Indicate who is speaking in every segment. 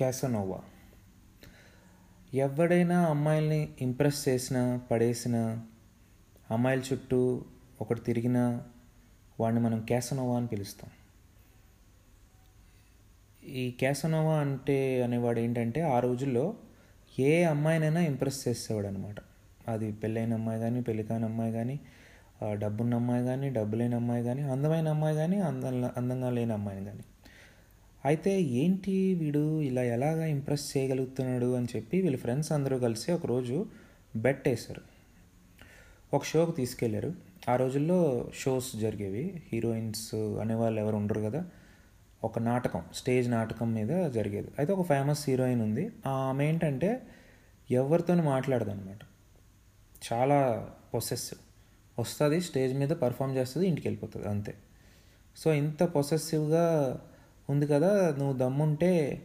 Speaker 1: Casanova. ఎవడైనా అమ్మాయిల్ని impress చేసినా పడేసిన అమ్మాయిల చుట్టూ ఒకటి తిరిగినా వాడిని మనం క్యాసనోవా అని పిలుస్తాం. ఈ క్యాసనోవా అంటే అనేవాడు ఏంటంటే ఆ రోజుల్లో ఏ అమ్మాయినైనా ఇంప్రెస్ చేసేవాడు అనమాట అది పెళ్ళైన అమ్మాయి కానీ పెళ్ళి కాని అమ్మాయి కానీ ఆ, డబ్బున్న అమ్మాయి కానీ డబ్బు లేని అమ్మాయి కానీ అందమైన అమ్మాయి కానీ అందం అందంగా లేని అమ్మాయిని కానీ అయితే ఏంటి వీడు ఇలా ఎలాగా ఇంప్రెస్ చేయగలుగుతున్నాడు అని చెప్పి వీళ్ళ ఫ్రెండ్స్ అందరూ కలిసి ఒకరోజు బెట్ వేశారు. ఒక షోకి తీసుకెళ్ళారు. ఆ రోజుల్లో షోస్ జరిగేవి. హీరోయిన్స్ అనేవాళ్ళు ఎవరు ఉండరు కదా. ఒక నాటకం స్టేజ్ నాటకం మీద జరిగేది. అయితే ఒక ఫేమస్ హీరోయిన్ ఉంది. ఆమె ఏంటంటే ఎవరితో మాట్లాడదు అనమాట చాలా పొసెసివ్ వస్తుంది స్టేజ్ మీద పర్ఫామ్ చేస్తుంది ఇంటికి వెళ్ళిపోతుంది అంతే. సో ఇంత పొసెసివ్గా ఉంది కదా నువ్వు దమ్ముంటే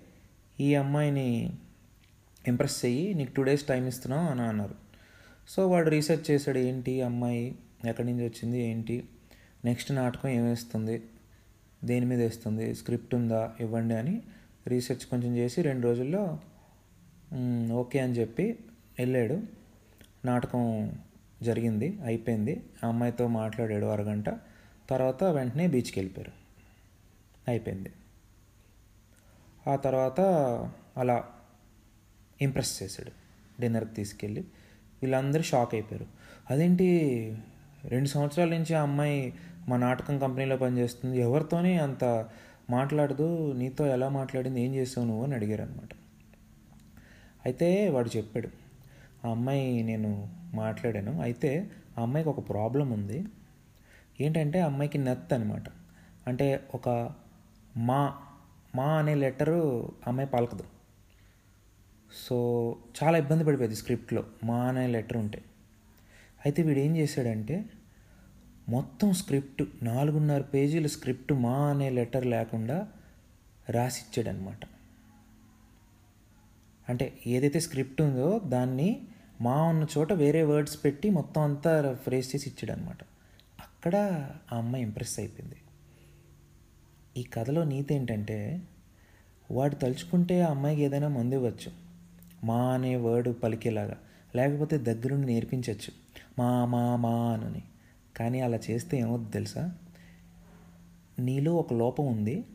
Speaker 1: ఈ అమ్మాయిని ఇంప్రెస్ చెయ్యి నీకు టూ డేస్ టైం ఇస్తున్నావు అని అన్నారు. సో వాడు రీసెర్చ్ చేశాడు ఏంటి అమ్మాయి ఎక్కడి నుంచి వచ్చింది ఏంటి నెక్స్ట్ నాటకం ఏమేస్తుంది దేని మీద వేస్తుంది స్క్రిప్ట్ ఉందా ఇవ్వండి అని రీసెర్చ్ కొంచెం చేసి రెండు రోజుల్లో ఓకే అని చెప్పి వెళ్ళాడు. నాటకం జరిగింది అయిపోయింది. ఆ అమ్మాయితో మాట్లాడాడు అరగంట. తర్వాత వెంటనే బీచ్కి వెళ్ళిపోయారు. అయిపోయింది. ఆ తర్వాత అలా ఇంప్రెస్ చేశాడు. డిన్నర్కి తీసుకెళ్ళి వీళ్ళందరూ షాక్ అయిపోయారు. అదేంటి? రెండు సంవత్సరాల నుంచి ఆ అమ్మాయి మా నాటకం కంపెనీలో పనిచేస్తుంది. ఎవరితోనే అంత మాట్లాడదు? నీతో ఎలా మాట్లాడింది? ఏం చేసావు నువ్వు? అని అడిగారు అనమాట అయితే వాడు చెప్పాడు ఆ అమ్మాయి నేను మాట్లాడాను. అయితే ఆ అమ్మాయికి ఒక ప్రాబ్లం ఉంది. ఏంటంటే అమ్మాయికి నత్ అనమాట అంటే ఒక మా మా అనే లెటరు అమ్మాయి పలకదు. సో చాలా ఇబ్బంది పడిపోయింది స్క్రిప్ట్లో మా అనే లెటర్ ఉంటే. అయితే వీడు ఏం చేశాడంటే మొత్తం స్క్రిప్ట్ నాలుగున్నర పేజీల స్క్రిప్ట్ మా అనే లెటర్ లేకుండా రాసిచ్చాడనమాట. అంటే ఏదైతే స్క్రిప్ట్ ఉందో దాన్ని మా ఉన్న చోట వేరే వర్డ్స్ పెట్టి మొత్తం అంతా ఫ్రేస్ చేసి ఇచ్చాడనమాట. అక్కడ ఆ అమ్మాయి ఇంప్రెస్ అయిపోయింది. ఈ కథలో నీతి ఏంటంటే వాడు తలుచుకుంటే ఆ అమ్మాయికి ఏదైనా మందు ఇవ్వచ్చు. మా అనే వర్డ్ పలికేలాగా. లేకపోతే దగ్గరుండి నేర్పించవచ్చు మా మా మా అని కానీ అలా చేస్తే ఏమవుద్ది తెలుసా? నీలో ఒక లోపం ఉంది.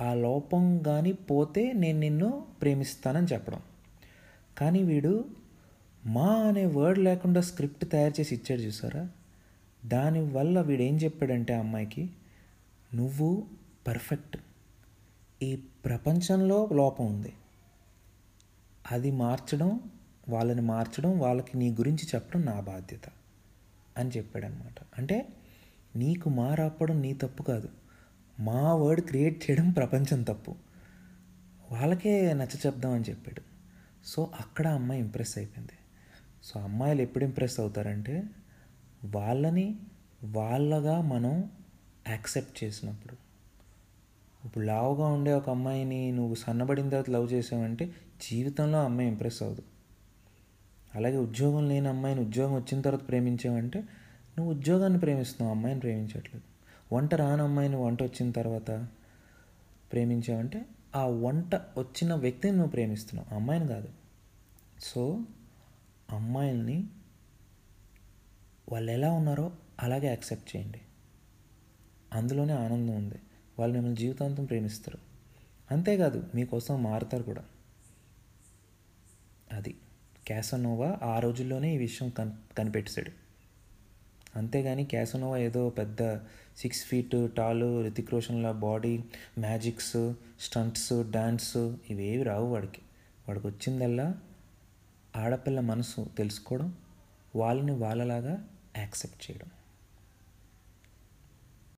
Speaker 1: ఆ లోపం కానీ పోతే నేను నిన్ను ప్రేమిస్తానని చెప్పడం. కానీ వీడు మా అనే వర్డ్ లేకుండా స్క్రిప్ట్ తయారు చేసి ఇచ్చాడు చూసారా? దానివల్ల వీడు ఏం చెప్పాడంటే ఆ అమ్మాయికి నువ్వు పర్ఫెక్ట్. ఈ ప్రపంచంలో లోపం ఉంది. అది మార్చడం వాళ్ళని మార్చడం వాళ్ళకి నీ గురించి చెప్పడం నా బాధ్యత అని చెప్పాడనమాట అంటే నీకు మారాపడం నీ తప్పు కాదు. మా వర్డ్ క్రియేట్ చేయడం ప్రపంచం తప్పు. వాళ్ళకే నచ్చ చెప్దామని చెప్పాడు. సో అక్కడ అమ్మాయి ఇంప్రెస్ అయిపోయింది. సో అమ్మాయిలు ఎప్పుడు ఇంప్రెస్ అవుతారంటే వాళ్ళని వాళ్ళగా మనం యాక్సెప్ట్ చేసినప్పుడు. ఇప్పుడు లావుగా ఉండే ఒక అమ్మాయిని నువ్వు సన్నబడిన తర్వాత లవ్ చేసావంటే జీవితంలో అమ్మాయి ఇంప్రెస్ అవ్వదు. అలాగే ఉద్యోగం లేని అమ్మాయిని ఉద్యోగం వచ్చిన తర్వాత ప్రేమించావంటే నువ్వు ఉద్యోగాన్ని ప్రేమిస్తున్నావు అమ్మాయిని ప్రేమించట్లేదు. వంట రాని అమ్మాయిని వంట వచ్చిన తర్వాత ప్రేమించావంటే ఆ వంట వచ్చిన వ్యక్తిని నువ్వు ప్రేమిస్తున్నావు అమ్మాయిని కాదు. సో అమ్మాయిల్ని వాళ్ళు ఎలా ఉన్నారో అలాగే యాక్సెప్ట్ చేయండి. అందులోనే ఆనందం ఉంది. వాళ్ళు మిమ్మల్ని జీవితాంతం ప్రేమిస్తారు. అంతేకాదు మీకోసం మారుతారు కూడా. అది. క్యాసనోవా ఆ రోజుల్లోనే ఈ విషయం కన్ కనిపెట్టేశాడు. అంతేగాని క్యాసనోవా ఏదో పెద్ద సిక్స్ ఫీట్ టాలు రితిక్ రోషన్ల బాడీ మ్యాజిక్స్ స్టంట్స్ డాన్స్ ఇవేవి రావు వాడికి. వాడికి వచ్చిందల్లా ఆడపిల్ల మనసు తెలుసుకోవడం వాళ్ళని వాళ్ళలాగా యాక్సెప్ట్ చేయడం.